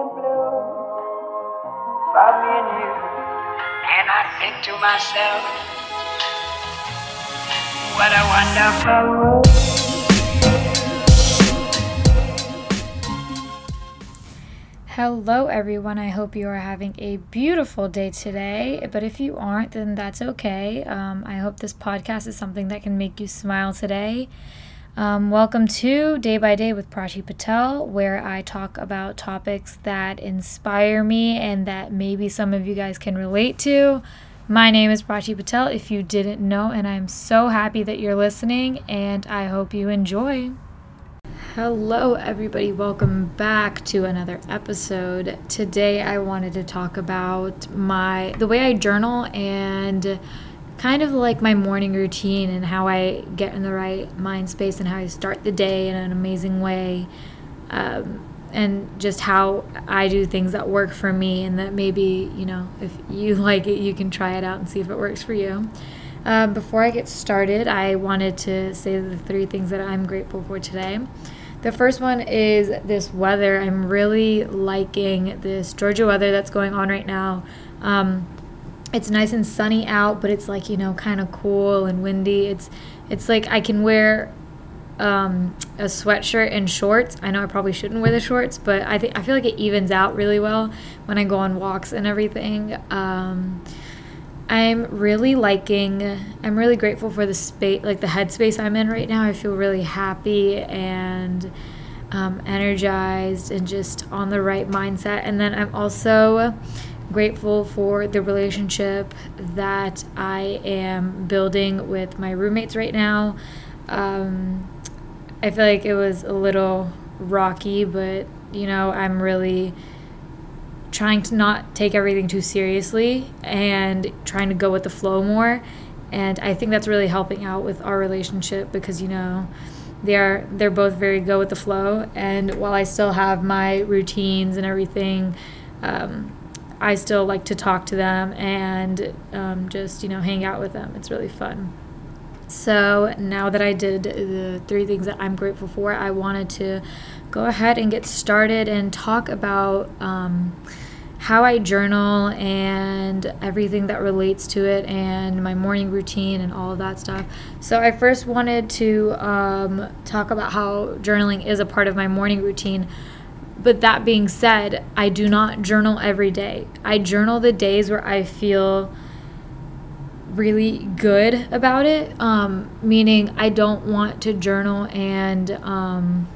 painted blue me and you. And I think to myself, what a wonderful world. Hello, everyone. I hope you are having a beautiful day today. But if you aren't, then that's okay. Um, I hope this podcast is something that can make you smile today. Um, welcome to Day by Day with Prachi Patel, where I talk about topics that inspire me and that maybe some of you guys can relate to. My name is Prachi Patel, if you didn't know, and I'm so happy that you're listening, and I hope you enjoy. Hello, everybody. Welcome back to another episode. Today, I wanted to talk about my the way I journal and kind of like my morning routine and how I get in the right mind space and how I start the day in an amazing way. Um, and just how I do things that work for me, and that maybe, you know, if you like it, you can try it out and see if it works for you. Uh, before I get started, I wanted to say the three things that I'm grateful for today. The first one is this weather. I'm really liking this Georgia weather that's going on right now. Um, it's nice and sunny out, but it's like you know kind of cool and windy. It's it's like I can wear um, a sweatshirt and shorts. I know I probably shouldn't wear the shorts, but I think I feel like it evens out really well when I go on walks and everything. Um, I'm really liking. I'm really grateful for the space, like the headspace I'm in right now. I feel really happy and um, energized and just on the right mindset. And then I'm also grateful for the relationship that I am building with my roommates right now. Um, I feel like it was a little rocky, but you know, I'm really trying to not take everything too seriously and trying to go with the flow more. And I think that's really helping out with our relationship because you know they're they're both very go with the flow. And while I still have my routines and everything, um, I still like to talk to them and um, just you know hang out with them. It's really fun. So now that I did the three things that I'm grateful for, I wanted to go ahead and get started and talk about um, how I journal and everything that relates to it and my morning routine and all of that stuff. So I first wanted to um, talk about how journaling is a part of my morning routine. But that being said, I do not journal every day. I journal the days where I feel really good about it. Um, meaning, I don't want to journal and um,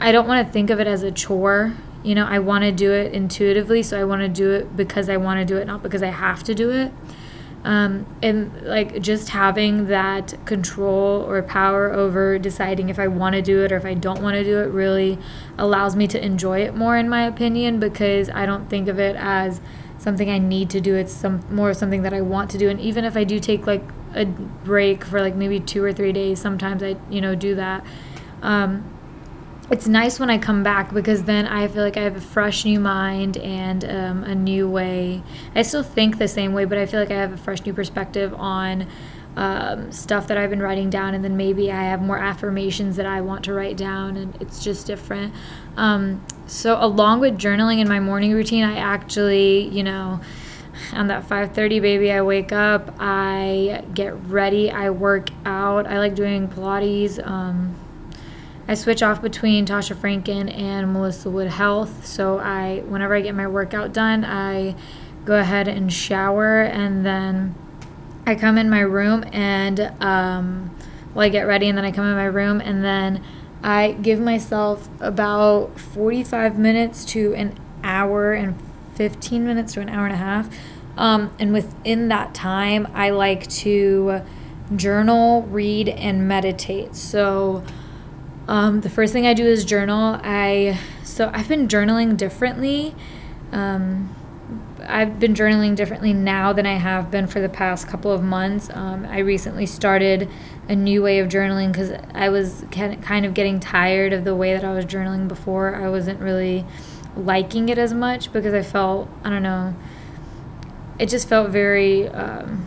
I don't want to think of it as a chore. You know, I want to do it intuitively, so I want to do it because I want to do it, not because I have to do it. Um, and like just having that control or power over deciding if I want to do it or if I don't want to do it really allows me to enjoy it more, in my opinion, because I don't think of it as something I need to do. It's some more something that I want to do. And even if I do take like a break for like maybe two or three days, sometimes I you know do that. Um, it's nice when I come back because then I feel like I have a fresh new mind and um, a new way. I still think the same way, but I feel like I have a fresh new perspective on um, stuff that I've been writing down, and then maybe I have more affirmations that I want to write down, and it's just different. Um, so, along with journaling in my morning routine, I actually, you know, on that 5:30 baby, I wake up, I get ready, I work out. I like doing Pilates. Um, I switch off between Tasha Franken and Melissa Wood Health. So I, whenever I get my workout done, I go ahead and shower, and then I come in my room and um, well, I get ready, and then I come in my room, and then I give myself about 45 minutes to an hour and 15 minutes to an hour and a half. Um, and within that time, I like to journal, read, and meditate. So um, the first thing I do is journal. I so I've been journaling differently. Um, I've been journaling differently now than I have been for the past couple of months. Um, I recently started a new way of journaling because I was kind of getting tired of the way that I was journaling before. I wasn't really liking it as much because I felt I don't know. It just felt very um,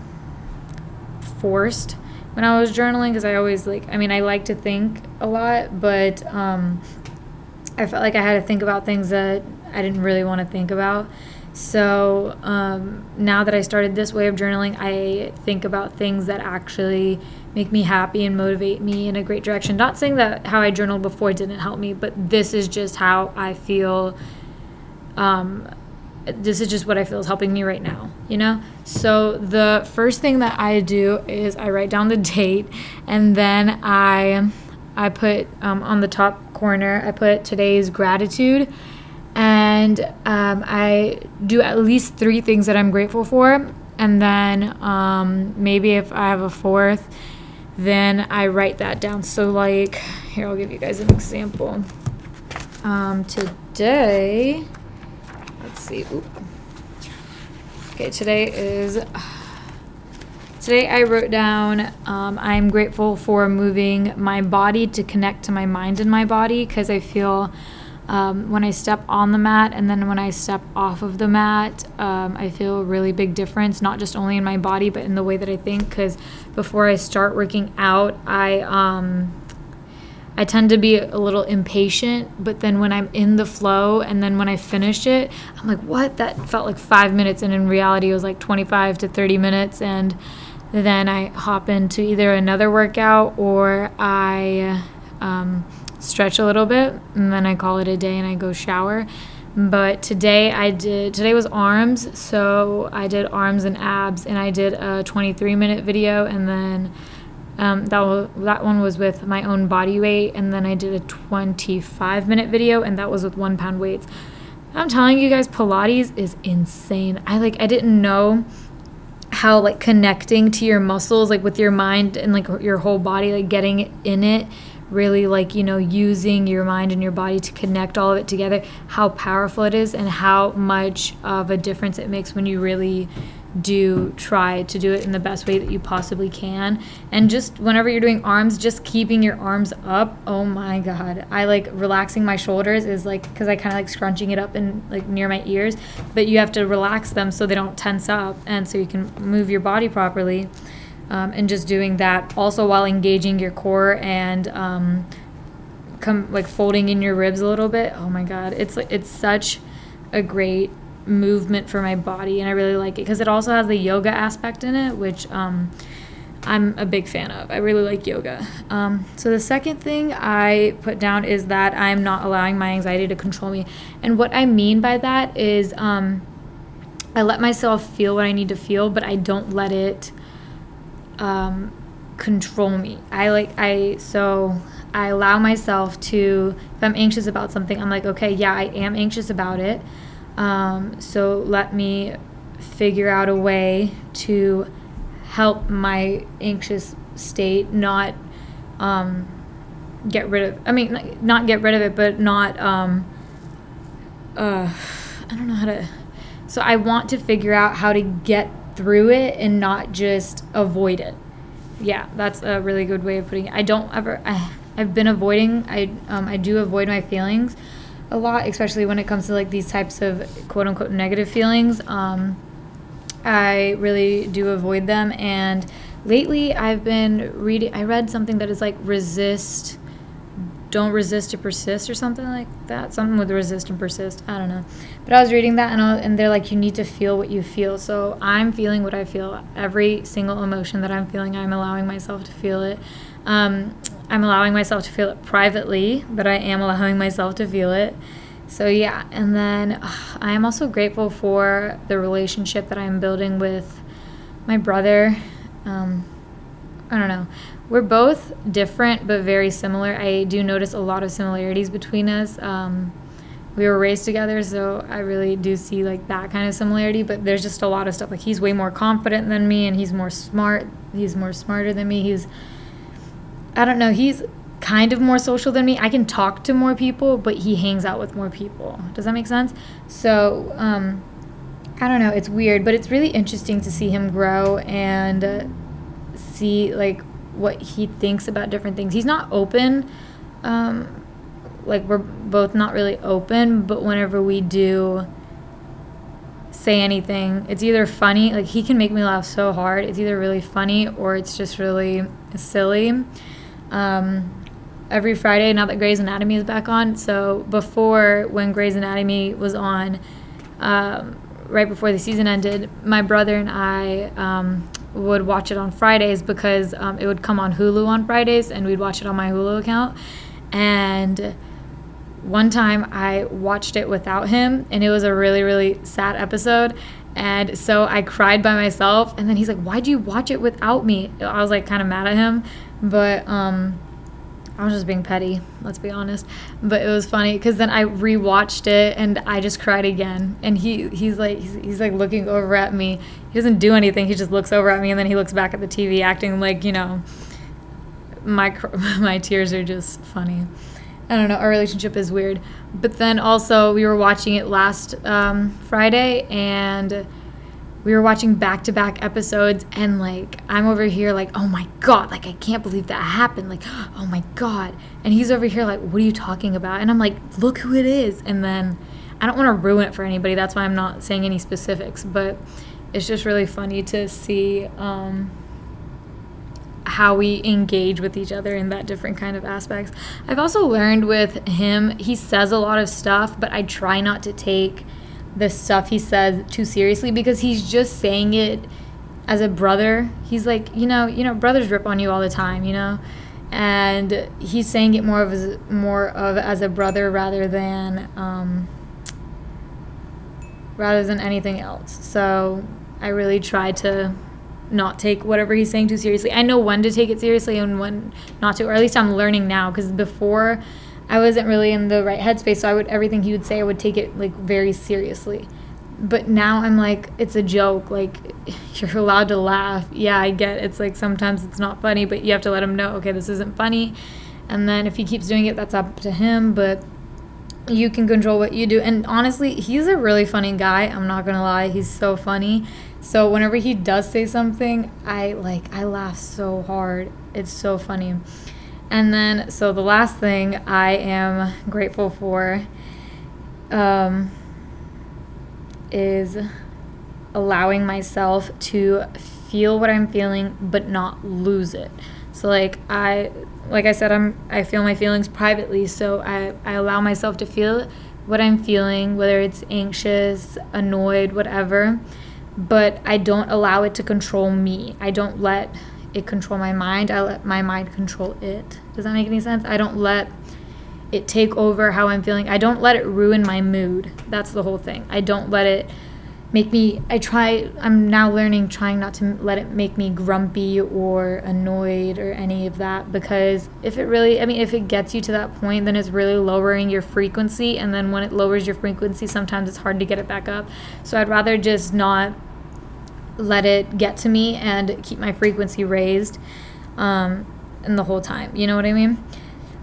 forced when I was journaling because I always like I mean I like to think a lot, but um, I felt like I had to think about things that I didn't really want to think about. So um, now that I started this way of journaling, I think about things that actually make me happy and motivate me in a great direction. Not saying that how I journaled before didn't help me, but this is just how I feel. Um, this is just what I feel is helping me right now, you know? So the first thing that I do is I write down the date and then I I put um, on the top corner, I put today's gratitude and um, I do at least three things that I'm grateful for. And then um, maybe if I have a fourth, then I write that down. So, like, here, I'll give you guys an example. Um, today, see. Oop. Okay, today is. Today I wrote down um, I'm grateful for moving my body to connect to my mind and my body because I feel um, when I step on the mat and then when I step off of the mat, um, I feel a really big difference, not just only in my body, but in the way that I think. Because before I start working out, I. Um, I tend to be a little impatient, but then when I'm in the flow and then when I finish it, I'm like, what? That felt like five minutes, and in reality, it was like 25 to 30 minutes. And then I hop into either another workout or I um, stretch a little bit and then I call it a day and I go shower. But today I did, today was arms, so I did arms and abs and I did a 23 minute video and then um, that, that one was with my own body weight and then I did a 25 minute video and that was with one pound weights. I'm telling you guys, Pilates is insane. I like, I didn't know how like connecting to your muscles like with your mind and like your whole body like getting in it really like you know using your mind and your body to connect all of it together how powerful it is and how much of a difference it makes when you really do try to do it in the best way that you possibly can. And just whenever you're doing arms just keeping your arms up oh my god. I like relaxing my shoulders is like because i kind of like scrunching it up and like near my ears but you have to relax them so they don't tense up and so you can move your body properly um, and just doing that also while engaging your core and um, come like folding in your ribs a little bit. Oh my god, it's like it's such a great movement for my body, and I really like it because it also has the yoga aspect in it, which um, I'm a big fan of. I really like yoga. Um, so the second thing I put down is that I'm not allowing my anxiety to control me, and what I mean by that is um, I let myself feel what I need to feel, but I don't let it um, control me. I like I so I allow myself to if I'm anxious about something, I'm like, okay, yeah, I am anxious about it. Um, so let me figure out a way to help my anxious state not um, get rid of. I mean, not get rid of it, but not. Um, uh, I don't know how to. So I want to figure out how to get through it and not just avoid it. Yeah, that's a really good way of putting it. I don't ever. I, I've been avoiding. I um, I do avoid my feelings a lot, especially when it comes to like these types of quote unquote negative feelings. Um, I really do avoid them, and lately I've been reading. I read something that is like resist don't resist to persist or something like that. Something with resist and persist. I don't know. But I was reading that and, I, and they're like, you need to feel what you feel. So I'm feeling what I feel. Every single emotion that I'm feeling, I'm allowing myself to feel it. Um, I'm allowing myself to feel it privately, but I am allowing myself to feel it. So yeah, and then I am also grateful for the relationship that I'm building with my brother. Um, I don't know. We're both different but very similar. I do notice a lot of similarities between us. Um, we were raised together, so I really do see like that kind of similarity. But there's just a lot of stuff. Like he's way more confident than me, and he's more smart. He's more smarter than me. He's, I don't know. He's kind of more social than me. I can talk to more people, but he hangs out with more people. Does that make sense? So, um, I don't know. It's weird, but it's really interesting to see him grow and uh, see like what he thinks about different things. He's not open. Um, like we're both not really open, but whenever we do say anything, it's either funny, like he can make me laugh so hard. It's either really funny or it's just really silly. Um, every Friday now that Grey's Anatomy is back on. So before when Grey's Anatomy was on, um, right before the season ended, my brother and I um, would watch it on Fridays because um, it would come on Hulu on Fridays, and we'd watch it on my Hulu account. And one time I watched it without him, and it was a really, really sad episode. And so I cried by myself. And then he's like, Why'd you watch it without me? I was like, kind of mad at him. But um, I was just being petty, let's be honest. But it was funny because then I rewatched it and I just cried again. And he he's like he's, he's like looking over at me. He doesn't do anything. He just looks over at me and then he looks back at the TV, acting like you know. My my tears are just funny. I don't know. Our relationship is weird. But then also we were watching it last um, Friday and we were watching back to back episodes and like I'm over here like oh my god like I can't believe that happened like oh my god and he's over here like what are you talking about and I'm like look who it is and then I don't want to ruin it for anybody that's why I'm not saying any specifics but it's just really funny to see um, how we engage with each other in that different kind of aspects. I've also learned with him, he says a lot of stuff, but I try not to take the stuff he says too seriously because he's just saying it as a brother. He's like, you know, you know, brothers rip on you all the time, you know, and he's saying it more of as more of as a brother rather than um, rather than anything else. So I really try to not take whatever he's saying too seriously. I know when to take it seriously and when not to, or at least I'm learning now because before I wasn't really in the right headspace, so I would everything he would say I would take it like very seriously. But now I'm like it's a joke. Like you're allowed to laugh. Yeah, I get it. it's like sometimes it's not funny, but you have to let him know, okay, this isn't funny. And then if he keeps doing it, that's up to him, but you can control what you do. And honestly, he's a really funny guy. I'm not to lie. He's so funny. So whenever he does say something, I like I laugh so hard. It's so funny. And then, so the last thing I am grateful for um, is allowing myself to feel what I'm feeling but not lose it. So like I like I said I'm I feel my feelings privately, so I I allow myself to feel what I'm feeling, whether it's anxious, annoyed, whatever, but I don't allow it to control me. I don't let it control my mind. I let my mind control it. Does that make any sense? I don't let it take over how I'm feeling. I don't let it ruin my mood. That's the whole thing. I don't let it make me I try I'm now learning trying not to let it make me grumpy or annoyed or any of that because if it really I mean if it gets you to that point then it's really lowering your frequency and then when it lowers your frequency sometimes it's hard to get it back up. So I'd rather just not let it get to me and keep my frequency raised um, and the whole time. You know what I mean?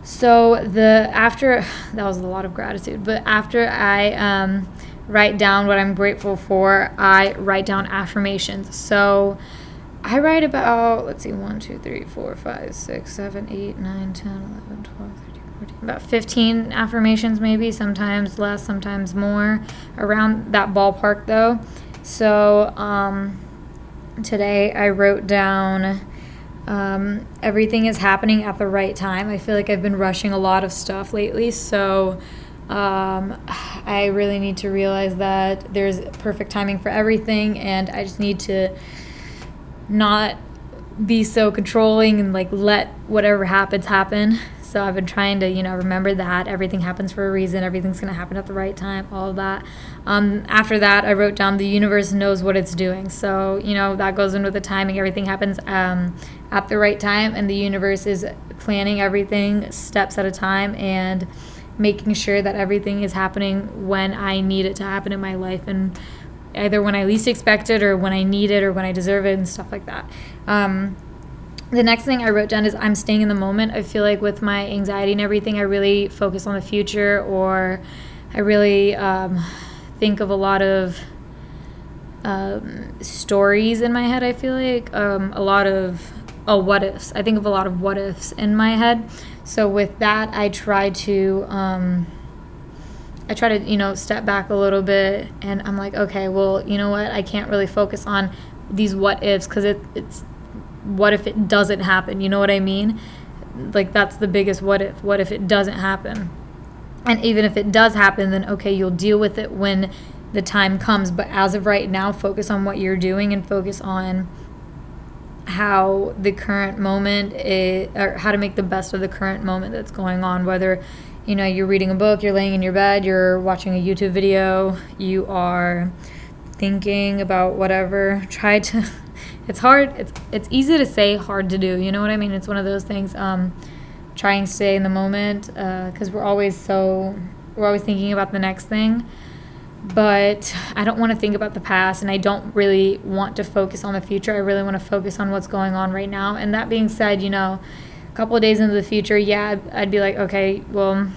So the after that was a lot of gratitude, but after I um, write down what I'm grateful for, I write down affirmations. So I write about let's see, 1, 2, 3, 4, 5, 6, 7, 8, 9, 10, 11, 12, 13, 14, about 15 affirmations maybe, sometimes less, sometimes more, around that ballpark though. So um, today I wrote down um, everything is happening at the right time. I feel like I've been rushing a lot of stuff lately, so um, I really need to realize that there's perfect timing for everything, and I just need to not be so controlling and like let whatever happens happen. So I've been trying to, you know, remember that everything happens for a reason. Everything's going to happen at the right time, all of that. Um, after that, I wrote down the universe knows what it's doing. So, you know, that goes in with the timing. Everything happens um, at the right time, and the universe is planning everything steps at a time and making sure that everything is happening when I need it to happen in my life. And either when I least expect it or when I need it or when I deserve it and stuff like that. Um, the next thing I wrote down is I'm staying in the moment. I feel like with my anxiety and everything, I really focus on the future or I really um, think of a lot of um, stories in my head. I feel like um, a lot of oh what ifs. I think of a lot of what ifs in my head. So with that, I try to um, I try to you know step back a little bit, and I'm like, okay, well, you know what? I can't really focus on these what ifs because it, it's what if it doesn't happen? You know what I mean? like that's the biggest what if. What if it doesn't happen? And even if it does happen, then okay, you'll deal with it when the time comes. But as of right now, focus on what you're doing and focus on how the current moment is, or how to make the best of the current moment that's going on. Whether you know you're reading a book, you're laying in your bed, you're watching a YouTube video, you are thinking about whatever. Try to. It's hard. It's it's easy to say, hard to do. You know what I mean? It's one of those things. Um, try and stay in the moment because uh, we're always so we're always thinking about the next thing but I don't want to think about the past and I don't really want to focus on the future. I really want to focus on what's going on right now. And that being said, you know, a couple of days into the future, yeah, I'd, be like, okay, well,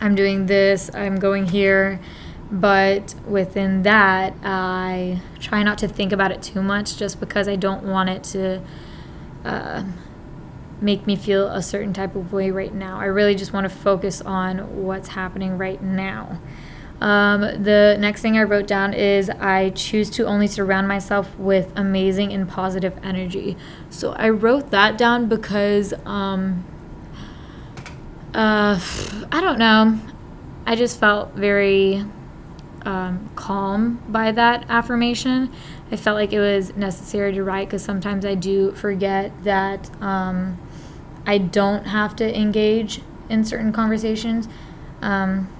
I'm doing this, I'm going here. But within that, I try not to think about it too much just because I don't want it to uh, make me feel a certain type of way right now. I really just want to focus on what's happening right now. Um, the next thing I wrote down is I choose to only surround myself with amazing and positive energy. So I wrote that down because um, uh, I don't know. I just felt very um, calm by that affirmation. I felt like it was necessary to write because sometimes I do forget that um, I don't have to engage in certain conversations. Um,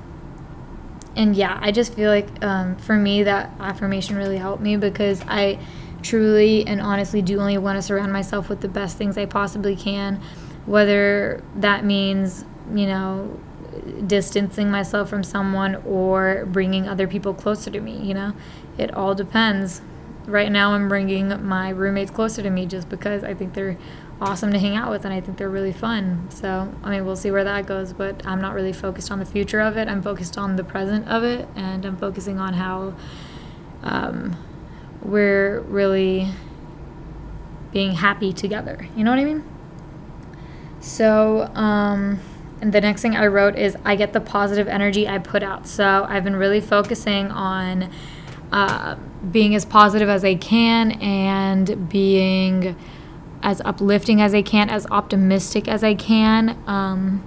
and yeah, I just feel like um, for me that affirmation really helped me because I truly and honestly do only want to surround myself with the best things I possibly can, whether that means you know distancing myself from someone or bringing other people closer to me. You know, it all depends. Right now, I'm bringing my roommates closer to me just because I think they're awesome to hang out with and I think they're really fun. So, I mean, we'll see where that goes, but I'm not really focused on the future of it. I'm focused on the present of it and I'm focusing on how um, we're really being happy together. You know what I mean? So, um, and the next thing I wrote is I get the positive energy I put out. So, I've been really focusing on uh, being as positive as I can and being as uplifting as I can, as optimistic as I can. Um,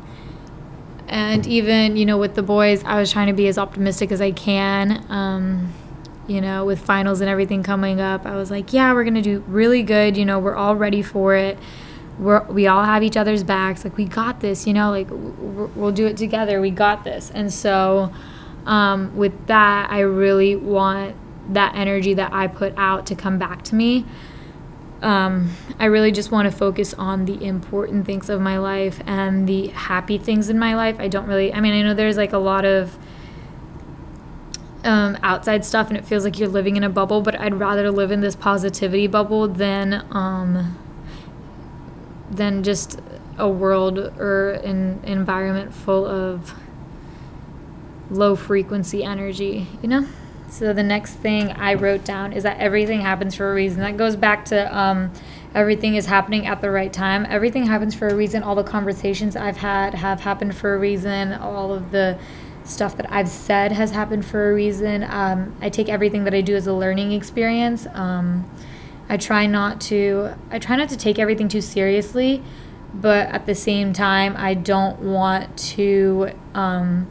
and even, you know, with the boys, I was trying to be as optimistic as I can. Um, you know, with finals and everything coming up, I was like, yeah, we're going to do really good. You know, we're all ready for it. We're, we all have each other's backs. Like, we got this, you know, like, we'll do it together. We got this. And so, um, with that, I really want that energy that I put out to come back to me um, I really just want to focus on the important things of my life and the happy things in my life. I don't really, I mean, I know there's like a lot of um, outside stuff and it feels like you're living in a bubble, but I'd rather live in this positivity bubble than, um, than just a world or an environment full of low frequency energy, you know? So the next thing I wrote down is that everything happens for a reason. That goes back to um, everything is happening at the right time. Everything happens for a reason. All the conversations I've had have happened for a reason. All of the stuff that I've said has happened for a reason. Um, I take everything that I do as a learning experience. Um, I try not to. I try not to take everything too seriously, but at the same time, I don't want to um,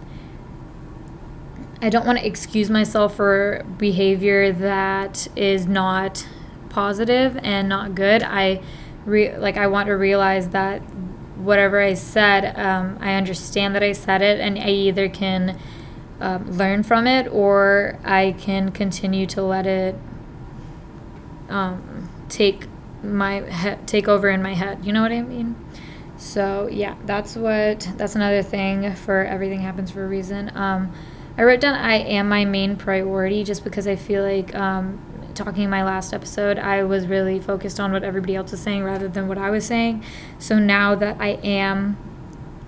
I don't want to excuse myself for behavior that is not positive and not good. I re- like I want to realize that whatever I said, um, I understand that I said it, and I either can um, learn from it or I can continue to let it um, take my he- take over in my head. You know what I mean? So yeah, that's what that's another thing for everything happens for a reason. Um, I wrote down I am my main priority just because I feel like um, talking in my last episode, I was really focused on what everybody else was saying rather than what I was saying. So now that I am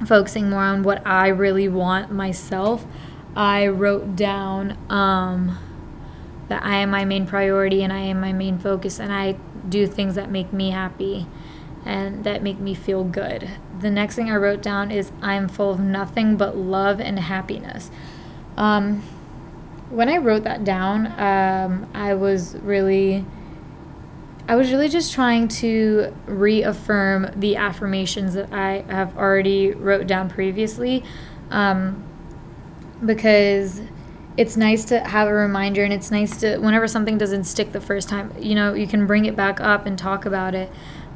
focusing more on what I really want myself, I wrote down um, that I am my main priority and I am my main focus and I do things that make me happy and that make me feel good. The next thing I wrote down is I'm full of nothing but love and happiness. Um, when I wrote that down, um, I was really I was really just trying to reaffirm the affirmations that I have already wrote down previously, um, because it's nice to have a reminder, and it's nice to whenever something doesn't stick the first time, you know, you can bring it back up and talk about it.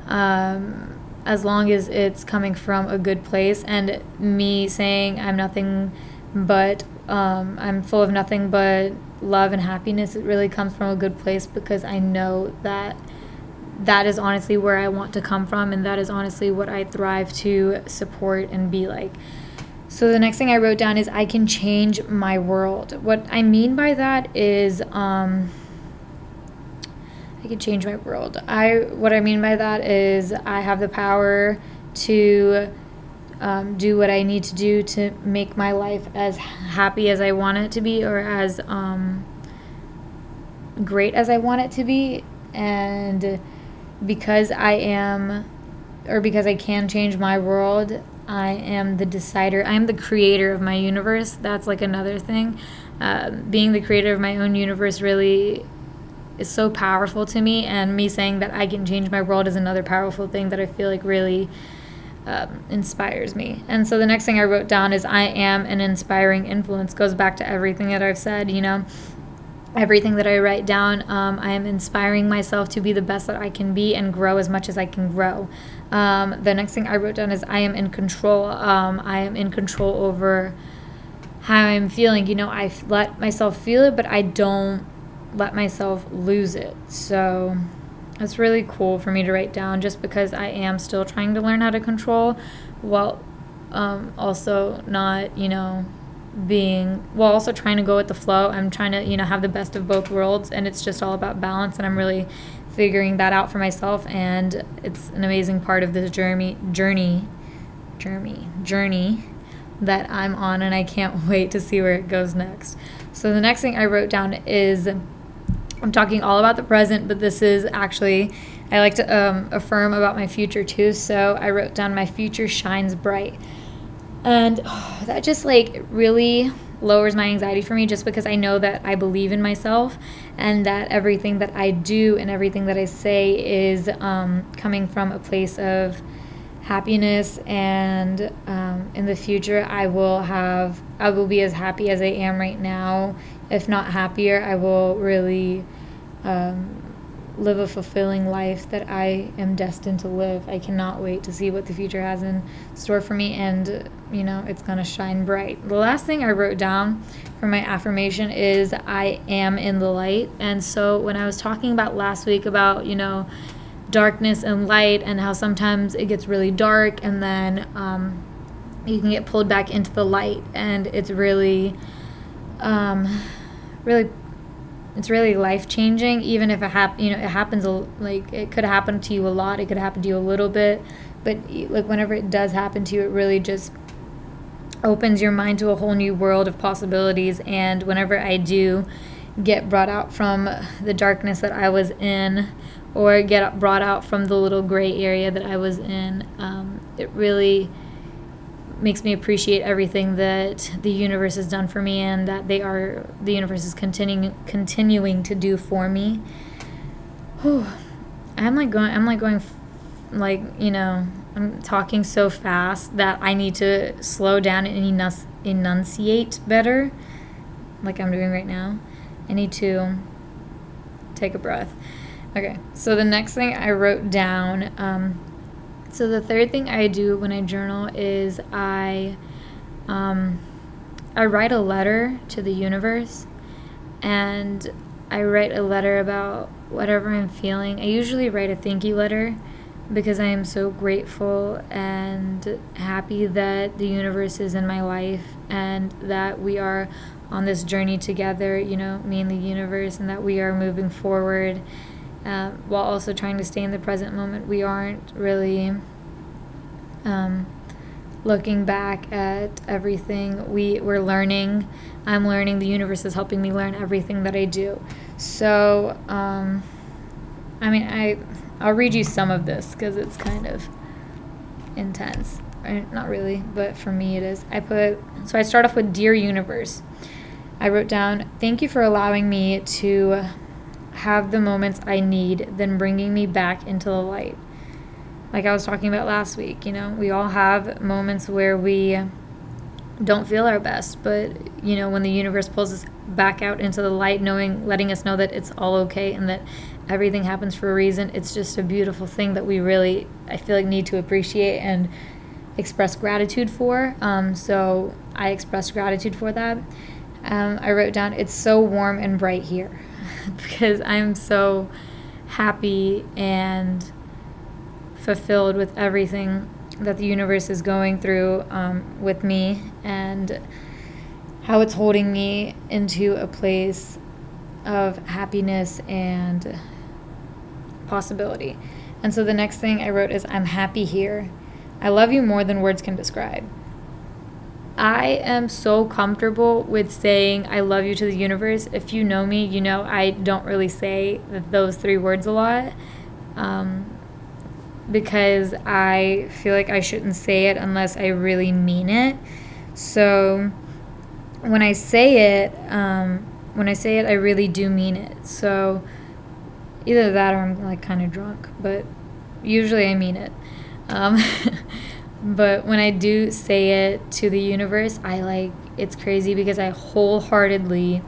Um, as long as it's coming from a good place and me saying I'm nothing but um, I'm full of nothing but love and happiness, it really comes from a good place because I know that that is honestly where I want to come from, and that is honestly what I thrive to support and be like. So the next thing I wrote down is I can change my world. What I mean by that is um, I can change my world. I what I mean by that is I have the power to um, do what I need to do to make my life as happy as I want it to be or as um, great as I want it to be. And because I am, or because I can change my world, I am the decider. I am the creator of my universe. That's like another thing. Uh, being the creator of my own universe really is so powerful to me. And me saying that I can change my world is another powerful thing that I feel like really um, inspires me. And so the next thing I wrote down is I am an inspiring influence. Goes back to everything that I've said, you know. Everything that I write down, um, I am inspiring myself to be the best that I can be and grow as much as I can grow. Um, the next thing I wrote down is I am in control. Um, I am in control over how I'm feeling. You know, I let myself feel it, but I don't let myself lose it. So it's really cool for me to write down just because I am still trying to learn how to control while um, also not, you know, being while also trying to go with the flow. I'm trying to, you know, have the best of both worlds and it's just all about balance and I'm really figuring that out for myself and it's an amazing part of this journey journey journey journey that I'm on and I can't wait to see where it goes next. So the next thing I wrote down is I'm talking all about the present, but this is actually, I like to um, affirm about my future too. So I wrote down my future shines bright. And oh, that just like really lowers my anxiety for me just because I know that I believe in myself and that everything that I do and everything that I say is um, coming from a place of happiness and um, in the future i will have i will be as happy as i am right now if not happier i will really um, live a fulfilling life that i am destined to live. I cannot wait to see what the future has in store for me and you know it's to shine bright. The last thing i wrote down for my affirmation is i am in the light. And so when i was talking about last week about you know darkness and light and how sometimes it gets really dark and then um, you can get pulled back into the light and it's really um, really it's really life changing even if it hap- you know it happens like it could happen to you a lot it could happen to you a little bit but like whenever it does happen to you it really just opens your mind to a whole new world of possibilities and whenever i do get brought out from the darkness that i was in or get brought out from the little gray area that I was in. Um, it really makes me appreciate everything that the universe has done for me and that they are the universe is continuing continuing to do for me. Whew. I'm like going I'm like going like, you know, I'm talking so fast that I need to slow down and enunci- enunciate better like I'm doing right now. I need to take a breath. Okay, so the next thing I wrote down. Um, so the third thing I do when I journal is I, um, I write a letter to the universe, and I write a letter about whatever I'm feeling. I usually write a thank you letter because I am so grateful and happy that the universe is in my life and that we are on this journey together, you know, me and the universe, and that we are moving forward um, while also trying to stay in the present moment. We aren't really um, looking back at everything. We we're learning. I'm learning. The universe is helping me learn everything that I do. So, um, I mean, I I'll read you some of this because it's kind of intense. Not really, but for me it is. I put so I start off with dear universe. I wrote down, "Thank you for allowing me to have the moments I need than bringing me back into the light. Like I was talking about last week, you know, we all have moments where we don't feel our best, but you know, when the universe pulls us back out into the light, knowing, letting us know that it's all okay and that everything happens for a reason, it's just a beautiful thing that we really, I feel like, need to appreciate and express gratitude for. Um, so I expressed gratitude for that. Um, I wrote down, it's so warm and bright here because I'm so happy and fulfilled with everything that the universe is going through um, with me and how it's holding me into a place of happiness and possibility. And so the next thing I wrote is I'm happy here. I love you more than words can describe. I am so comfortable with saying I love you to the universe. If you know me, you know I don't really say those three words a lot um, because I feel like I shouldn't say it unless I really mean it. So when I say it, um, when I say it, I really do mean it. So either that or I'm like kind of drunk, but usually I mean it. Um, but when I do say it to the universe, I like it's crazy because I wholeheartedly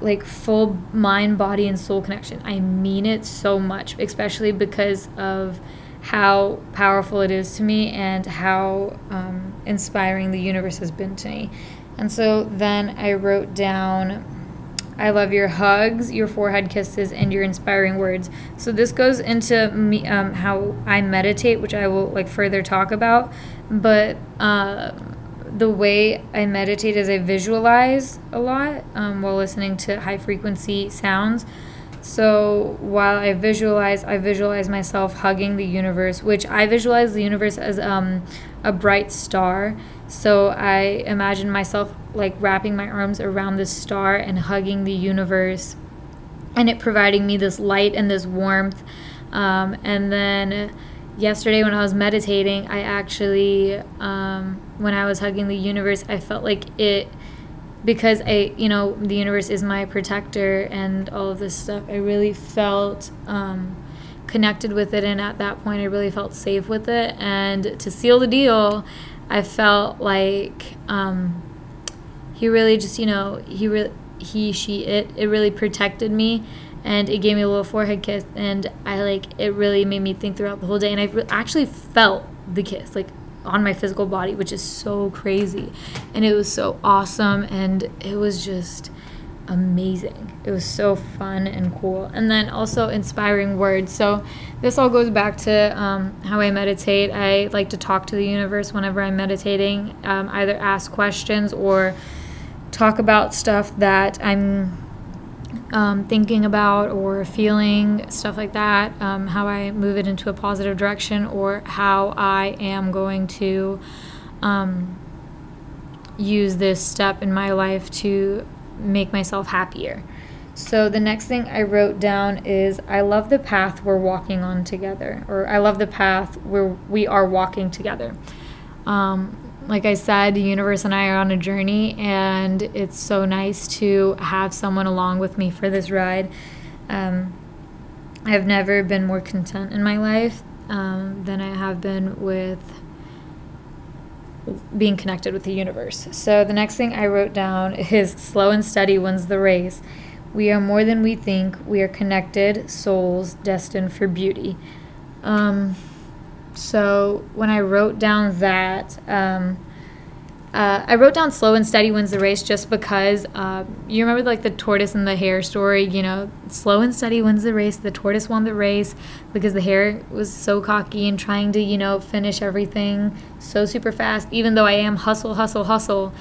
like full mind, body, and soul connection. I mean it so much, especially because of how powerful it is to me and how um, inspiring the universe has been to me. And so then I wrote down I love your hugs, your forehead kisses, and your inspiring words. So this goes into me, um, how I meditate, which I will like further talk about. But uh, the way I meditate is I visualize a lot um, while listening to high frequency sounds. So while I visualize, I visualize myself hugging the universe, which I visualize the universe as um, a bright star. So I imagine myself like wrapping my arms around this star and hugging the universe and it providing me this light and this warmth. Um, and then yesterday when I was meditating, I actually, um, when I was hugging the universe, I felt like it because I, you know, the universe is my protector and all of this stuff. I really felt um, connected with it, and at that point, I really felt safe with it. And to seal the deal, I felt like um, he really just, you know, he really, he, she, it, it really protected me. And it gave me a little forehead kiss, and I like it really made me think throughout the whole day. And I re- actually felt the kiss, like on my physical body, which is so crazy. And it was so awesome and it was just amazing. It was so fun and cool. And then also inspiring words. So this all goes back to um, how I meditate. I like to talk to the universe whenever I'm meditating, um, either ask questions or talk about stuff that I'm um, thinking about or feeling, stuff like that, um, how I move it into a positive direction, or how I am going to um, use this step in my life to make myself happier. So the next thing I wrote down is I love the path we're walking on together, or I love the path where we are walking together. Um, like I said, the universe and I are on a journey, and it's so nice to have someone along with me for this ride. Um, I've never been more content in my life um, than I have been with being connected with the universe. So the next thing I wrote down is slow and steady wins the race. We are more than we think. We are connected souls destined for beauty. Um, so when I wrote down that, um, uh, I wrote down slow and steady wins the race just because uh, you remember like the tortoise and the hare story. You know, slow and steady wins the race. The tortoise won the race because the hare was so cocky and trying to you know finish everything so super fast. Even though I am hustle, hustle, hustle.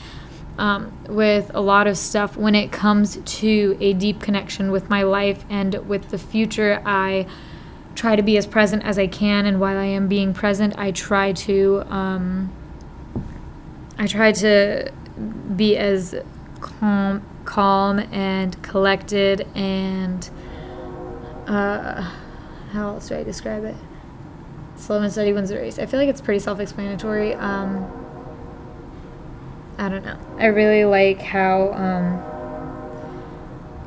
Um, with a lot of stuff when it comes to a deep connection with my life and with the future, I try to be as present as I can, and while I am being present, I try to um, I try to be as calm, calm and collected, and uh, how else do I describe it? Slow and steady wins the race. I feel like it's pretty self-explanatory. Um, I don't know. I really like how. Um,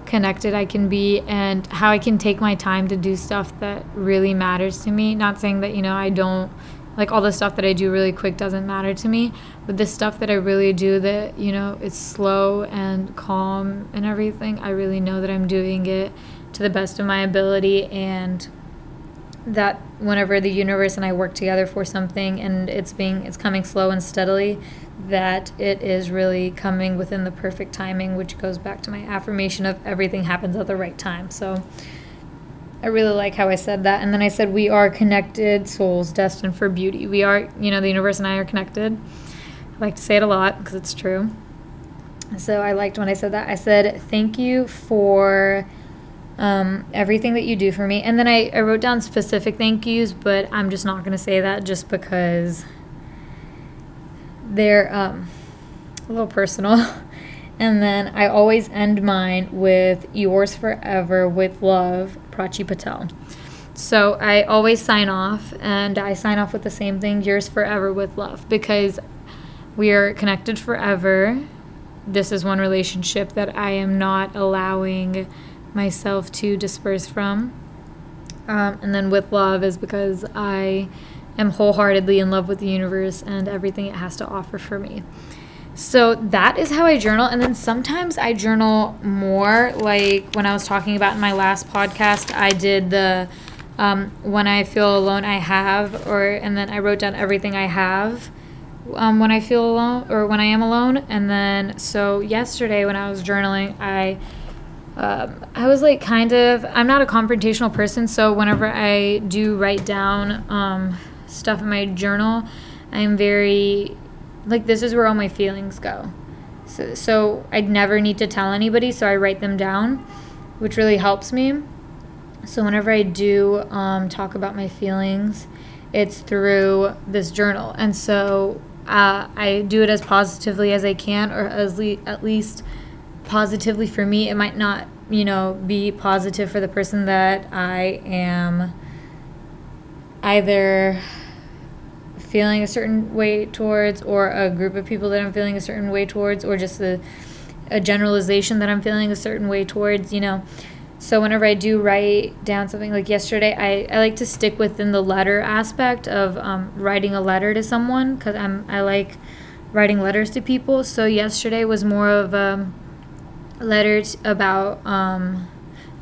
connected I can be and how I can take my time to do stuff that really matters to me. Not saying that, you know, I don't like all the stuff that I do really quick doesn't matter to me, but the stuff that I really do that, you know, it's slow and calm and everything, I really know that I'm doing it to the best of my ability and that whenever the universe and I work together for something and it's being it's coming slow and steadily that it is really coming within the perfect timing which goes back to my affirmation of everything happens at the right time. So I really like how I said that. And then I said we are connected souls destined for beauty. We are you know the universe and I are connected. I like to say it a lot because it's true. So I liked when I said that. I said thank you for um, everything that you do for me. And then I, I wrote down specific thank yous, but I'm just not going to say that just because they're um, a little personal. and then I always end mine with yours forever with love, Prachi Patel. So I always sign off, and I sign off with the same thing yours forever with love because we are connected forever. This is one relationship that I am not allowing myself to disperse from. Um, and then with love is because I am wholeheartedly in love with the universe and everything it has to offer for me. So that is how I journal. And then sometimes I journal more. Like when I was talking about in my last podcast, I did the um, when I feel alone, I have, or and then I wrote down everything I have um, when I feel alone or when I am alone. And then so yesterday when I was journaling, I um, I was like kind of I'm not a confrontational person, so whenever I do write down um, stuff in my journal, I'm very like this is where all my feelings go. So, so I never need to tell anybody, so I write them down, which really helps me. So whenever I do um, talk about my feelings, it's through this journal, and so uh, I do it as positively as I can, or as le- at least positively for me. It might not, you know, be positive for the person that I am either feeling a certain way towards or a group of people that I'm feeling a certain way towards or just a, a generalization that I'm feeling a certain way towards, you know. So whenever I do write down something like yesterday, I, I like to stick within the letter aspect of um, writing a letter to someone because I'm I like writing letters to people. So yesterday was more of a letter about um,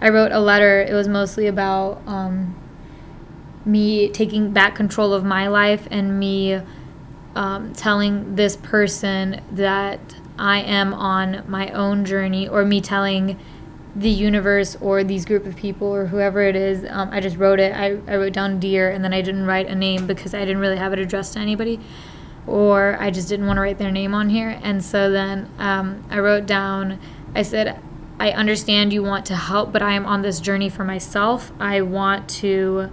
I wrote a letter. It was mostly about um, me taking back control of my life and me um, telling this person that I am on my own journey, or me telling the universe or these group of people or whoever it is. Um, I just wrote it. I, I wrote down dear, and then I didn't write a name because I didn't really have it addressed to anybody, or I just didn't want to write their name on here. And so then um, I wrote down I said, I understand you want to help, but I am on this journey for myself. I want to,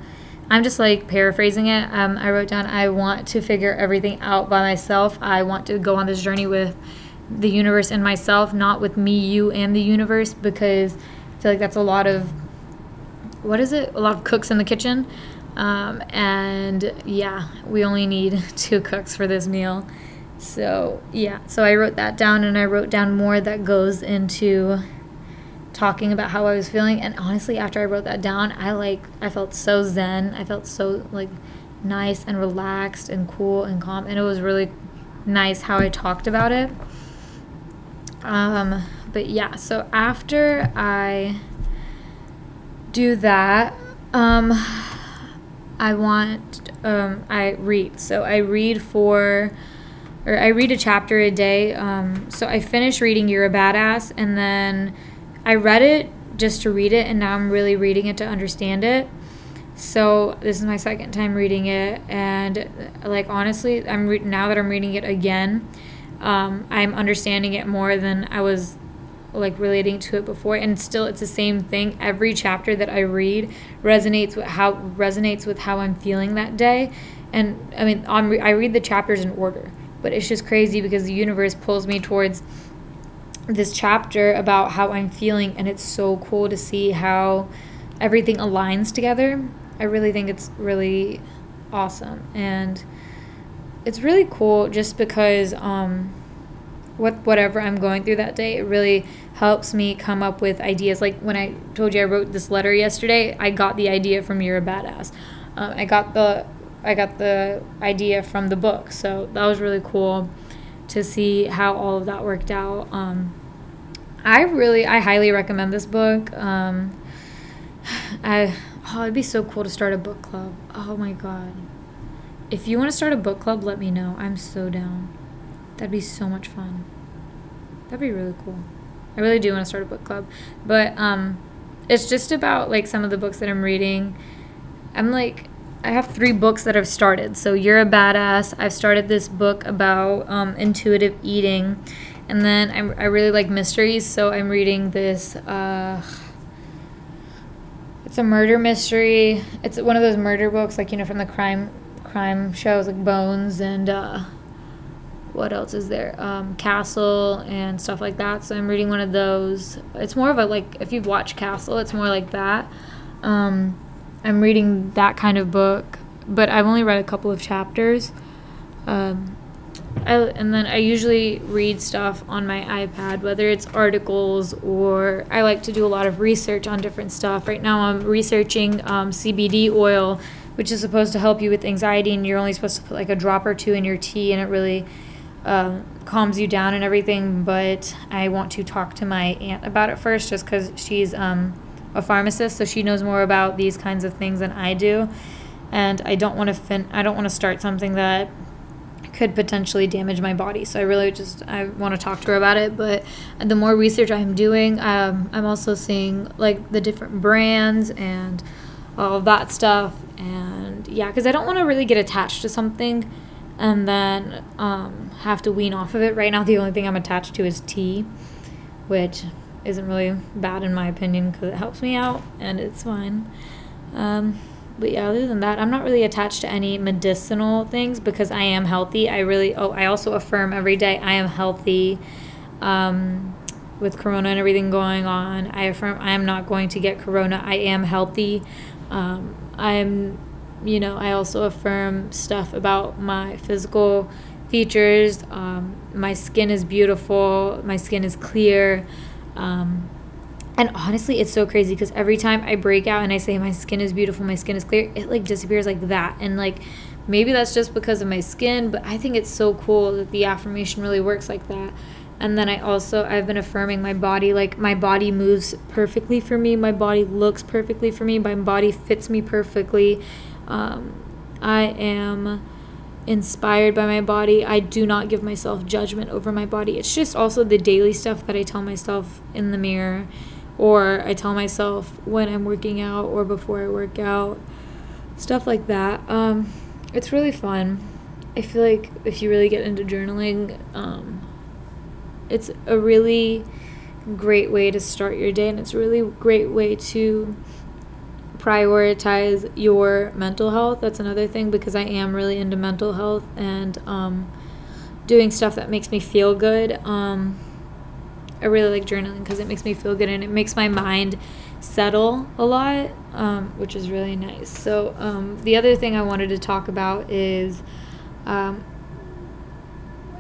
I'm just like paraphrasing it. Um, I wrote down, I want to figure everything out by myself. I want to go on this journey with the universe and myself, not with me, you, and the universe, because I feel like that's a lot of, what is it? A lot of cooks in the kitchen. Um, and yeah, we only need two cooks for this meal. So, yeah, so I wrote that down and I wrote down more that goes into talking about how I was feeling. And honestly, after I wrote that down, I like, I felt so zen. I felt so like nice and relaxed and cool and calm. And it was really nice how I talked about it. Um, but yeah, so after I do that, um, I want, um, I read. So I read for or I read a chapter a day. Um, so I finish reading You're a Badass, and then I read it just to read it, and now I'm really reading it to understand it. So this is my second time reading it, and like honestly, I'm re- now that I'm reading it again, um, I'm understanding it more than I was like relating to it before and still it's the same thing every chapter that i read resonates with how resonates with how i'm feeling that day and i mean I'm, i read the chapters in order but it's just crazy because the universe pulls me towards this chapter about how I'm feeling, and it's so cool to see how everything aligns together. I really think it's really awesome, and it's really cool just because um, what whatever I'm going through that day. It really helps me come up with ideas. Like when I told you I wrote this letter yesterday, I got the idea from You're a Badass. Um, I got the I got the idea from the book, so that was really cool to see how all of that worked out. Um, I really, I highly recommend this book. Um, I, oh, it'd be so cool to start a book club. Oh my god. If you want to start a book club, let me know. I'm so down. That'd be so much fun. That'd be really cool. I really do want to start a book club. But um, it's just about like some of the books that I'm reading. I'm like, I have three books that I've started. So You're a Badass. I've started this book about um, intuitive eating. And then I'm, I really like mysteries. So I'm reading this. Uh, it's a murder mystery. It's one of those murder books, like, you know, from the crime crime shows like Bones and uh, what else is there? Um, Castle and stuff like that. So I'm reading one of those. It's more of a like if you've watched Castle, it's more like that. Um, I'm reading that kind of book, but I've only read a couple of chapters. Um, I, and then I usually read stuff on my iPad, whether it's articles or I like to do a lot of research on different stuff. Right now, I'm researching um, CBD oil which is supposed to help you with anxiety, and you're only supposed to put like a drop or two in your tea, and it really um, calms you down and everything. But I want to talk to my aunt about it first, just because she's um, a pharmacist, so she knows more about these kinds of things than I do, and I don't want to fin- I don't want to start something that could potentially damage my body. So I really just I want to talk to her about it. But the more research I'm doing, um, I'm also seeing like the different brands and all of that stuff. And yeah, because I don't want to really get attached to something and then um, have to wean off of it. Right now, the only thing I'm attached to is tea, which isn't really bad in my opinion because it helps me out and it's fine. Um, but yeah, other than that, I'm not really attached to any medicinal things because I am healthy. I really, oh, I also affirm every day I am healthy. Um, with corona and everything going on, I affirm I am not going to get corona. I am healthy. Um, I'm, you know, I also affirm stuff about my physical features. Um, my skin is beautiful. My skin is clear. Um, and honestly, it's so crazy because every time I break out and I say my skin is beautiful, my skin is clear, it like disappears like that. And like maybe that's just because of my skin, but I think it's so cool that the affirmation really works like that. And then i also i've been affirming my body like my body moves perfectly for me my body looks perfectly for me my body fits me perfectly. Um, i am inspired by my body. I do not give myself judgment over my body. It's just also the daily stuff that i tell myself in the mirror or i tell myself when i'm working out or before i work out stuff like that. Um, it's really fun. I feel like if you really get into journaling um, it's a really great way to start your day and it's a really great way to prioritize your mental health. That's another thing because i am really into mental health and um, doing stuff that makes me feel good. Um, i really like journaling because it makes me feel good and it makes my mind settle a lot um, which is really nice. So um, the other thing i wanted to talk about is um,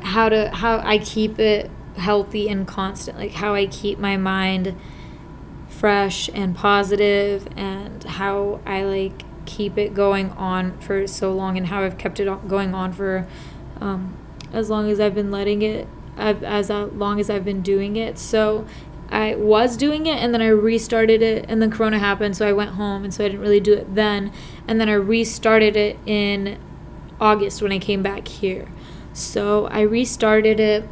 how to how i keep it healthy and constant, like how I keep my mind fresh and positive and how I like keep it going on for so long and how I've kept it going on for um, as long as I've been letting it as long as I've been doing it. So I was doing it and then I restarted it and then corona happened so I went home and so I didn't really do it then and then I restarted it in August when I came back here. So I restarted it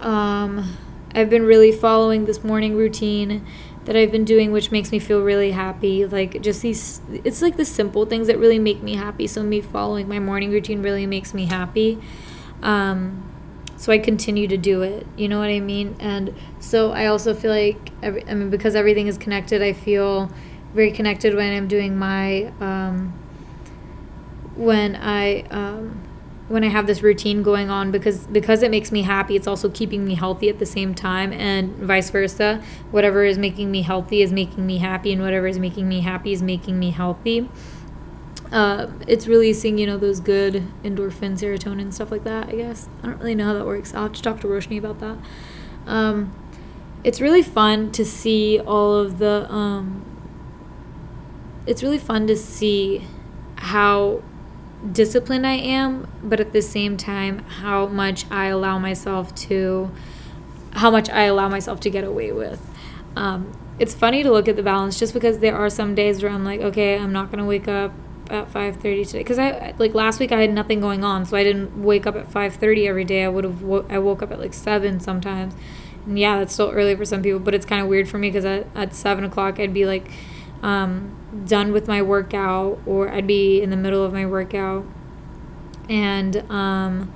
um, I've been really following this morning routine that I've been doing, which makes me feel really happy. Like, just these, it's like the simple things that really make me happy. So, me following my morning routine really makes me happy. Um, so, I continue to do it. You know what I mean? And so, I also feel like, every, I mean, because everything is connected, I feel very connected when I'm doing my, um, when I, um, when I have this routine going on because because it makes me happy, it's also keeping me healthy at the same time and vice versa. Whatever is making me healthy is making me happy and whatever is making me happy is making me healthy. Uh, it's releasing, you know, those good endorphin, serotonin, stuff like that, I guess. I don't really know how that works. I'll have to talk to Roshni about that. Um, it's really fun to see all of the, um, it's really fun to see how disciplined I am, but at the same time, how much I allow myself to, how much I allow myself to get away with. Um, it's funny to look at the balance just because there are some days where I'm like, okay, I'm not gonna wake up at 5:30 today because I like last week I had nothing going on, so I didn't wake up at 5:30 every day. I would have wo- I woke up at like seven sometimes, and yeah, that's still early for some people, but it's kind of weird for me because at, at seven o'clock I'd be like um, done with my workout or I'd be in the middle of my workout, and um,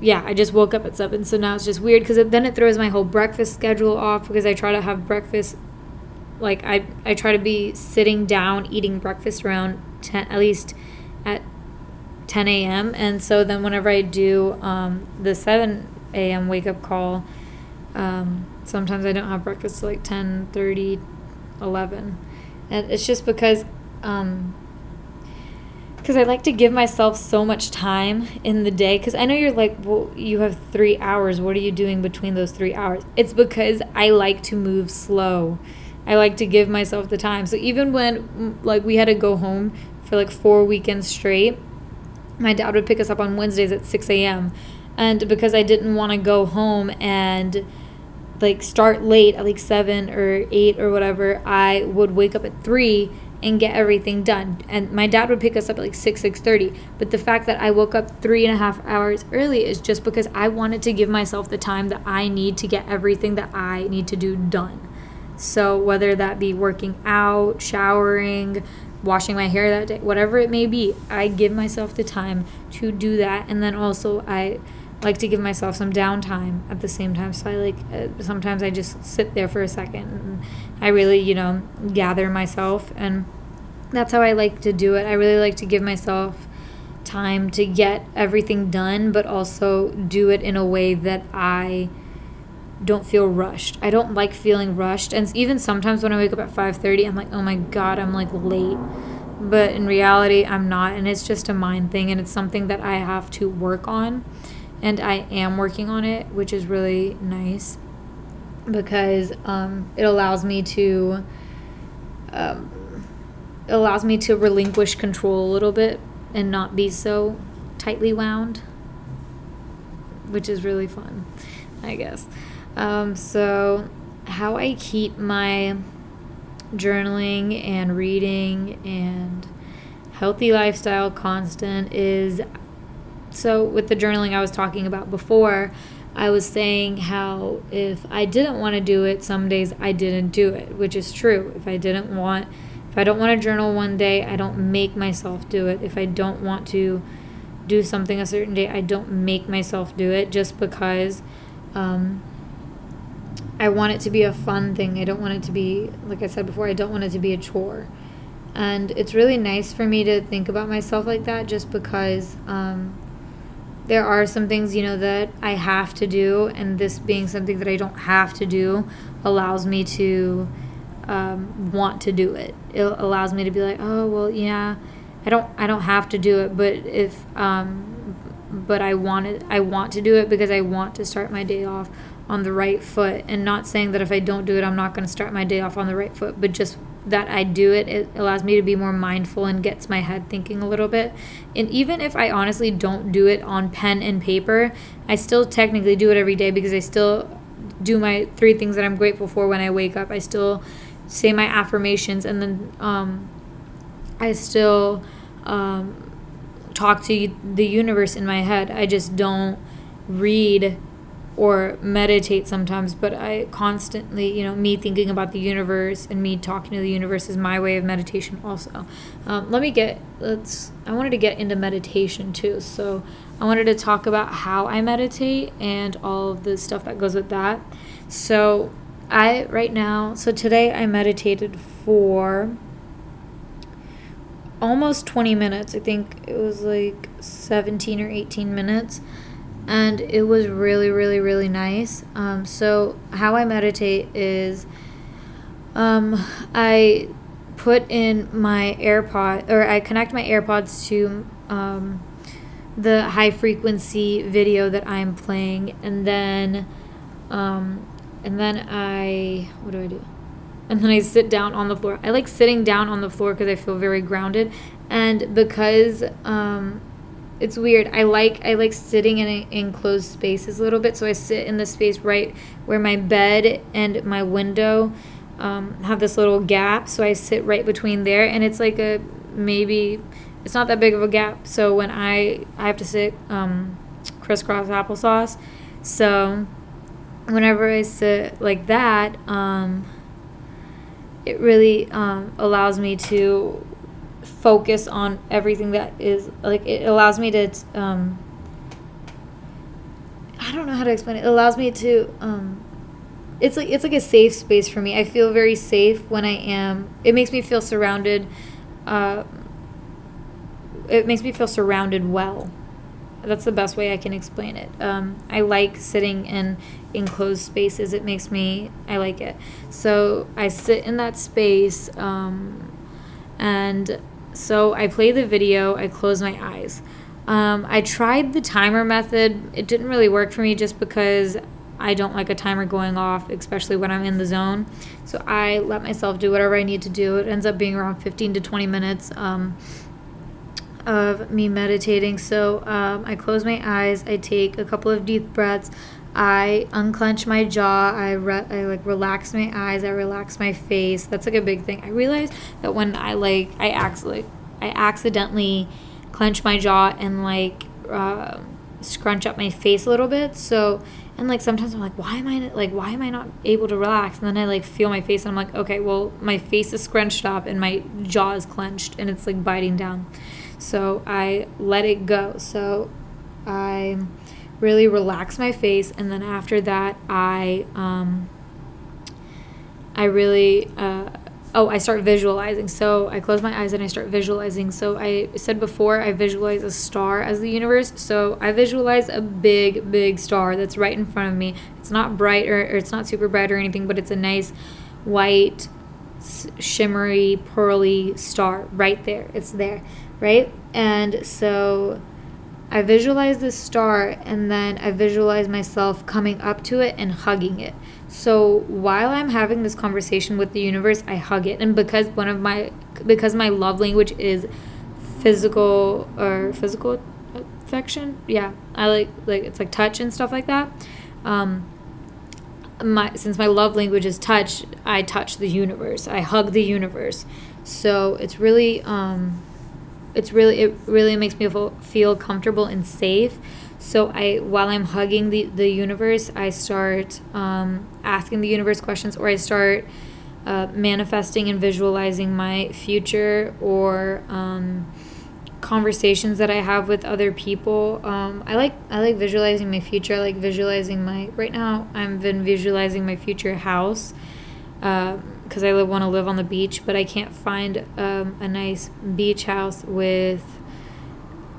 yeah, I just woke up at seven, so now it's just weird because then it throws my whole breakfast schedule off because I try to have breakfast like I I try to be sitting down eating breakfast around 10 at least at 10 a.m. and so then whenever I do um, the 7 a.m. wake up call um, sometimes I don't have breakfast till like 10 30 11 and it's just because um, because I like to give myself so much time in the day. Because I know you're like, well, you have three hours. What are you doing between those three hours? It's because I like to move slow. I like to give myself the time. So even when like we had to go home for like four weekends straight, my dad would pick us up on Wednesdays at 6 a.m. And because I didn't want to go home and like start late at like 7 or 8 or whatever, I would wake up at 3 and get everything done. And my dad would pick us up at like 6, 6.30. But the fact that I woke up three and a half hours early is just because I wanted to give myself the time that I need to get everything that I need to do done. So, whether that be working out, showering, washing my hair that day, whatever it may be, I give myself the time to do that. And then also, I like to give myself some downtime at the same time. So, I like uh, sometimes I just sit there for a second and I really, you know, gather myself. And that's how I like to do it. I really like to give myself time to get everything done, but also do it in a way that I don't feel rushed. I don't like feeling rushed. And even sometimes when I wake up at 5:30, I'm like, "Oh my god, I'm like late." But in reality, I'm not, and it's just a mind thing and it's something that I have to work on. And I am working on it, which is really nice because um, it allows me to um, it allows me to relinquish control a little bit and not be so tightly wound, which is really fun, I guess. Um, so, how I keep my journaling and reading and healthy lifestyle constant is so with the journaling I was talking about before, I was saying how if I didn't want to do it, some days I didn't do it, which is true. If I didn't want, if I don't want to journal one day, I don't make myself do it. If I don't want to do something a certain day, I don't make myself do it just because um, I want it to be a fun thing. I don't want it to be, like I said before, I don't want it to be a chore. And it's really nice for me to think about myself like that just because um, there are some things, you know, that I have to do. And this being something that I don't have to do allows me to um, want to do it. It allows me to be like, oh, well, yeah. I don't I don't have to do it, but if um, but I wanted I want to do it because I want to start my day off on the right foot and not saying that if I don't do it I'm not going to start my day off on the right foot but just that I do it it allows me to be more mindful and gets my head thinking a little bit. And even if I honestly don't do it on pen and paper I still technically do it every day because I still do my three things that I'm grateful for when I wake up. I still say my affirmations and then um, I still um, talk to the universe in my head. I just don't read or meditate sometimes, but I constantly, you know, me thinking about the universe and me talking to the universe is my way of meditation also. Um, let me get, let's, I wanted to get into meditation too. So I wanted to talk about how I meditate and all of the stuff that goes with that. So I, right now, so today I meditated for almost 20 minutes. I think it was like 17 or 18 minutes and it was really really really nice um, so how i meditate is um, i put in my AirPod or I connect my AirPods to um, the high frequency video that I'm playing, and then um, and then I what do I do? And then I sit down on the floor. I like sitting down on the floor because I feel very grounded, and because um, it's weird. I like I like sitting in enclosed spaces a little bit, so I sit in the space right where my bed and my window um, have this little gap. So I sit right between there, and it's like a maybe it's not that big of a gap. So when I I have to sit um, crisscross applesauce, so whenever I sit like that, um, it really um, allows me to focus on everything that is like it allows me to um, I don't know how to explain it. It allows me to um, it's like it's like a safe space for me. I feel very safe when I am. It makes me feel surrounded. Uh, it makes me feel surrounded well. That's the best way I can explain it. Um, I like sitting in enclosed spaces. It makes me. I like it. So I sit in that space, um, and so I play the video. I close my eyes. Um, I tried the timer method. It didn't really work for me just because I don't like a timer going off, especially when I'm in the zone. So I let myself do whatever I need to do. It ends up being around 15 to 20 minutes um, of me meditating. So um, I close my eyes, I take a couple of deep breaths. I unclench my jaw. I, re- I like relax my eyes. I relax my face. That's like a big thing. I realize that when I like I accidentally I accidentally clench my jaw and like uh, scrunch up my face a little bit. So and like sometimes I'm like, why am I like why am I not able to relax? And then I like feel my face and I'm like, okay, well my face is scrunched up and my jaw is clenched and it's like biting down. So I let it go. So I really relax my face and then after that I um I really uh oh, I start visualizing. So I close my eyes and I start visualizing. So I said before, I visualize a star as the universe. So I visualize a big, big star that's right in front of me. It's not bright or, or it's not super bright or anything, but it's a nice white, shimmery, pearly star right there. It's there, right? And so I visualize this star and then I visualize myself coming up to it and hugging it. So while I'm having this conversation with the universe, I hug it. And because one of my because my love language is physical or physical affection, yeah, I like like it's like touch and stuff like that. Um, my since my love language is touch, I touch the universe. I hug the universe. So it's really um, it's really it really makes me feel, comfortable and safe so I, while I'm hugging the, the universe, I start um, asking the universe questions, or I start uh, manifesting and visualizing my future, or um, conversations that I have with other people. Um, I like I like visualizing my future. I like visualizing my right now. I've been visualizing my future house because uh, I want to live on the beach, but I can't find um, a nice beach house with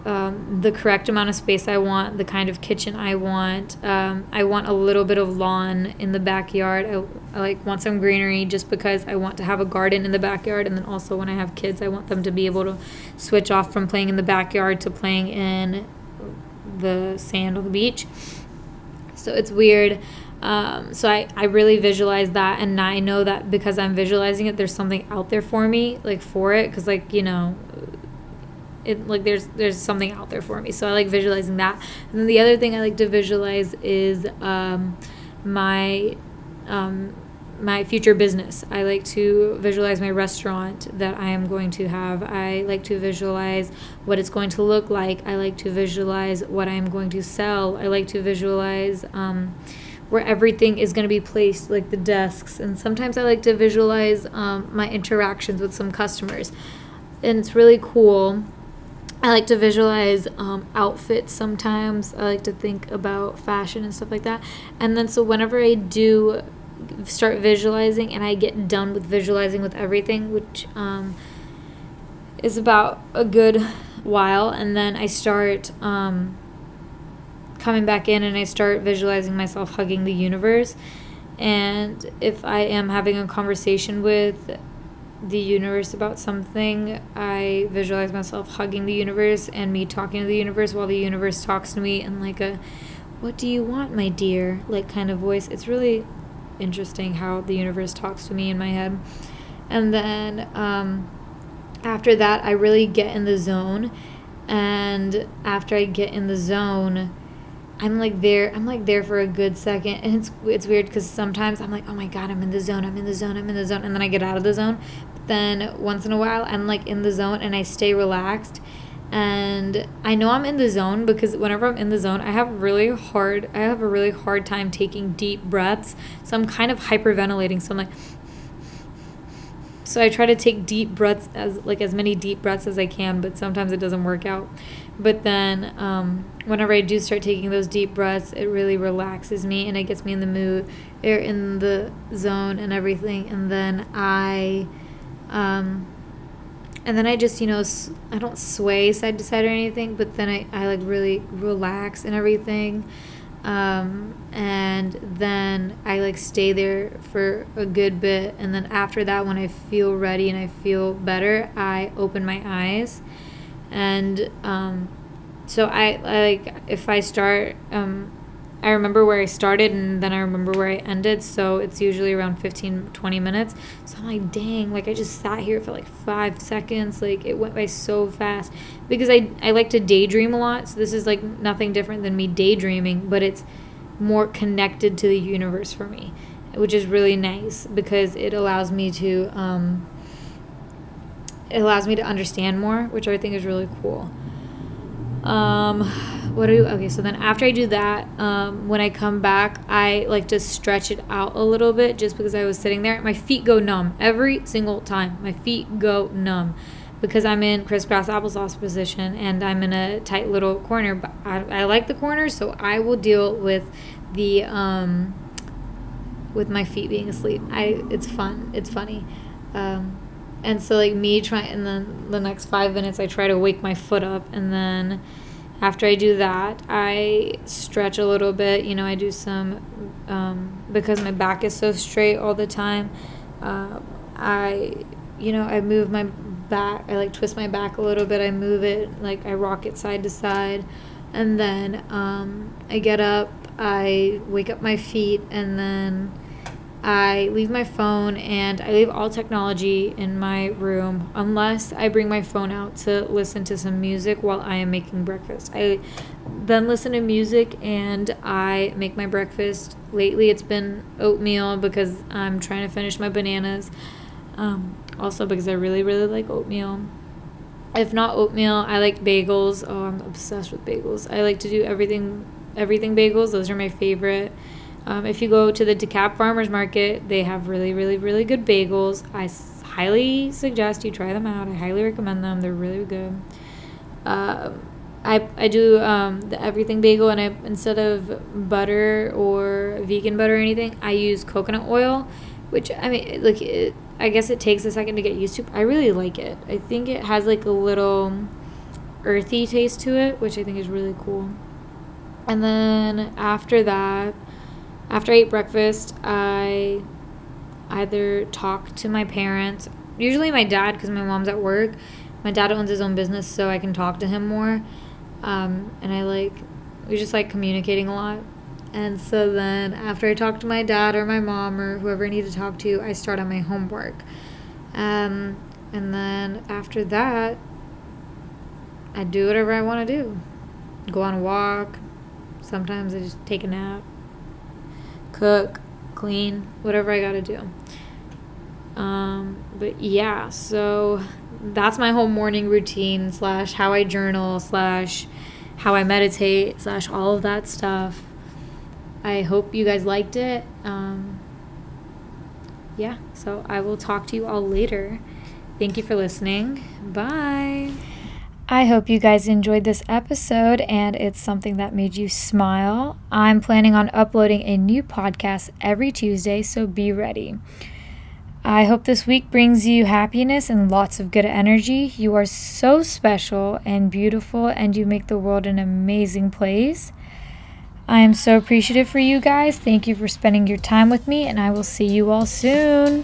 um, the correct amount of space I want, the kind of kitchen I want. Um, I want a little bit of lawn in the backyard. I, I, like want some greenery just because I want to have a garden in the backyard. And then also when I have kids, I want them to be able to switch off from playing in the backyard to playing in the sand on the beach. So it's weird. Um, so I, I really visualize that and I know that because I'm visualizing it, there's something out there for me, like for it. Cause like, you know, it like there's there's something out there for me. So i like visualizing that. And then the other thing i like to visualize is um, my um, my future business. I like to visualize my restaurant that i am going to have. I like to visualize what it's going to look like. I like to visualize what i'm going to sell. I like to visualize um, where everything is going to be placed like the desks and sometimes i like to visualize um, my interactions with some customers and it's really cool I like to visualize um, outfits sometimes. I like to think about fashion and stuff like that. And then, so whenever I do start visualizing and I get done with visualizing with everything, which um, is about a good while, and then I start um, coming back in and I start visualizing myself hugging the universe. And if I am having a conversation with the universe about something, I visualize myself hugging the universe and me talking to the universe while the universe talks to me in like a what do you want, my dear? like kind of voice. It's really interesting how the universe talks to me in my head. And then um, after that, I really get in the zone. And after I get in the zone, I'm like there. I'm like there for a good second, and it's it's weird because sometimes I'm like, oh my god, I'm in the zone. I'm in the zone. I'm in the zone, and then I get out of the zone. But then once in a while, I'm like in the zone, and I stay relaxed. And I know I'm in the zone because whenever I'm in the zone, I have really hard. I have a really hard time taking deep breaths. So I'm kind of hyperventilating. So I'm like, so I try to take deep breaths as like as many deep breaths as I can, but sometimes it doesn't work out. But then um, whenever I do start taking those deep breaths, it really relaxes me and it gets me in the mood, or in the zone and everything. And then I, um, and then I just you know I don't sway side to side or anything, but then I I like really relax and everything. Um, and then I like stay there for a good bit. And then after that, when I feel ready and I feel better, I open my eyes. And um, so I like if I start, um, I remember where I started and then I remember where I ended. So it's usually around 15, 20 minutes. So I'm like, dang, like I just sat here for like five seconds. Like it went by so fast because I, I like to daydream a lot. So this is like nothing different than me daydreaming, but it's more connected to the universe for me, which is really nice because it allows me to, um, it allows me to understand more, which I think is really cool. Um, what do you, okay? So then after I do that, um, when I come back, I like to stretch it out a little bit just because I was sitting there. My feet go numb every single time. My feet go numb because I'm in crisscross applesauce position and I'm in a tight little corner. But I, I like the corner, so I will deal with the um, with my feet being asleep. I it's fun. It's funny. Um, and so like me trying and then the next five minutes i try to wake my foot up. And then after i do that i stretch a little bit. You know i do some um, because my back is so straight all the time uh, i you know i move my back i like twist my back a little bit. I move it like i rock it side to side. And then um, i get up i wake up my feet. And then I leave my phone and I leave all technology in my room unless I bring my phone out to listen to some music while I am making breakfast. I then listen to music and I make my breakfast. Lately, it's been oatmeal because I'm trying to finish my bananas. Um, also, because I really, really like oatmeal. If not oatmeal, I like bagels. Oh, I'm obsessed with bagels. I like to do everything, everything bagels. Those are my favorite. Um, if you go to the DeKalb Farmers Market, they have really, really, really good bagels. I highly suggest you try them out. I highly recommend them. They're really good. Um, I, I do um, the everything bagel, and I instead of butter or vegan butter or anything, I use coconut oil, which I mean, like it, I guess it takes a second to get used to. I really like it. I think it has like a little earthy taste to it, which I think is really cool. And then after that, after I eat breakfast, I either talk to my parents, usually my dad, because my mom's at work. My dad owns his own business, so I can talk to him more. Um, and I like, we just like communicating a lot. And so then after I talk to my dad or my mom or whoever I need to talk to, I start on my homework. Um, and then after that, I do whatever I want to do. Go on a walk. Sometimes I just take a nap cook, clean, whatever I gotta do. Um, but yeah, so that's my whole morning routine slash how I journal slash how I meditate slash all of that stuff. I hope you guys liked it. Um, yeah, so I will talk to you all later. Thank you for listening. Bye. I hope you guys enjoyed this episode and it's something that made you smile. I'm planning on uploading a new podcast every Tuesday, so be ready. I hope this week brings you happiness and lots of good energy. You are so special and beautiful, and you make the world an amazing place. I am so appreciative for you guys. Thank you for spending your time with me, and I will see you all soon.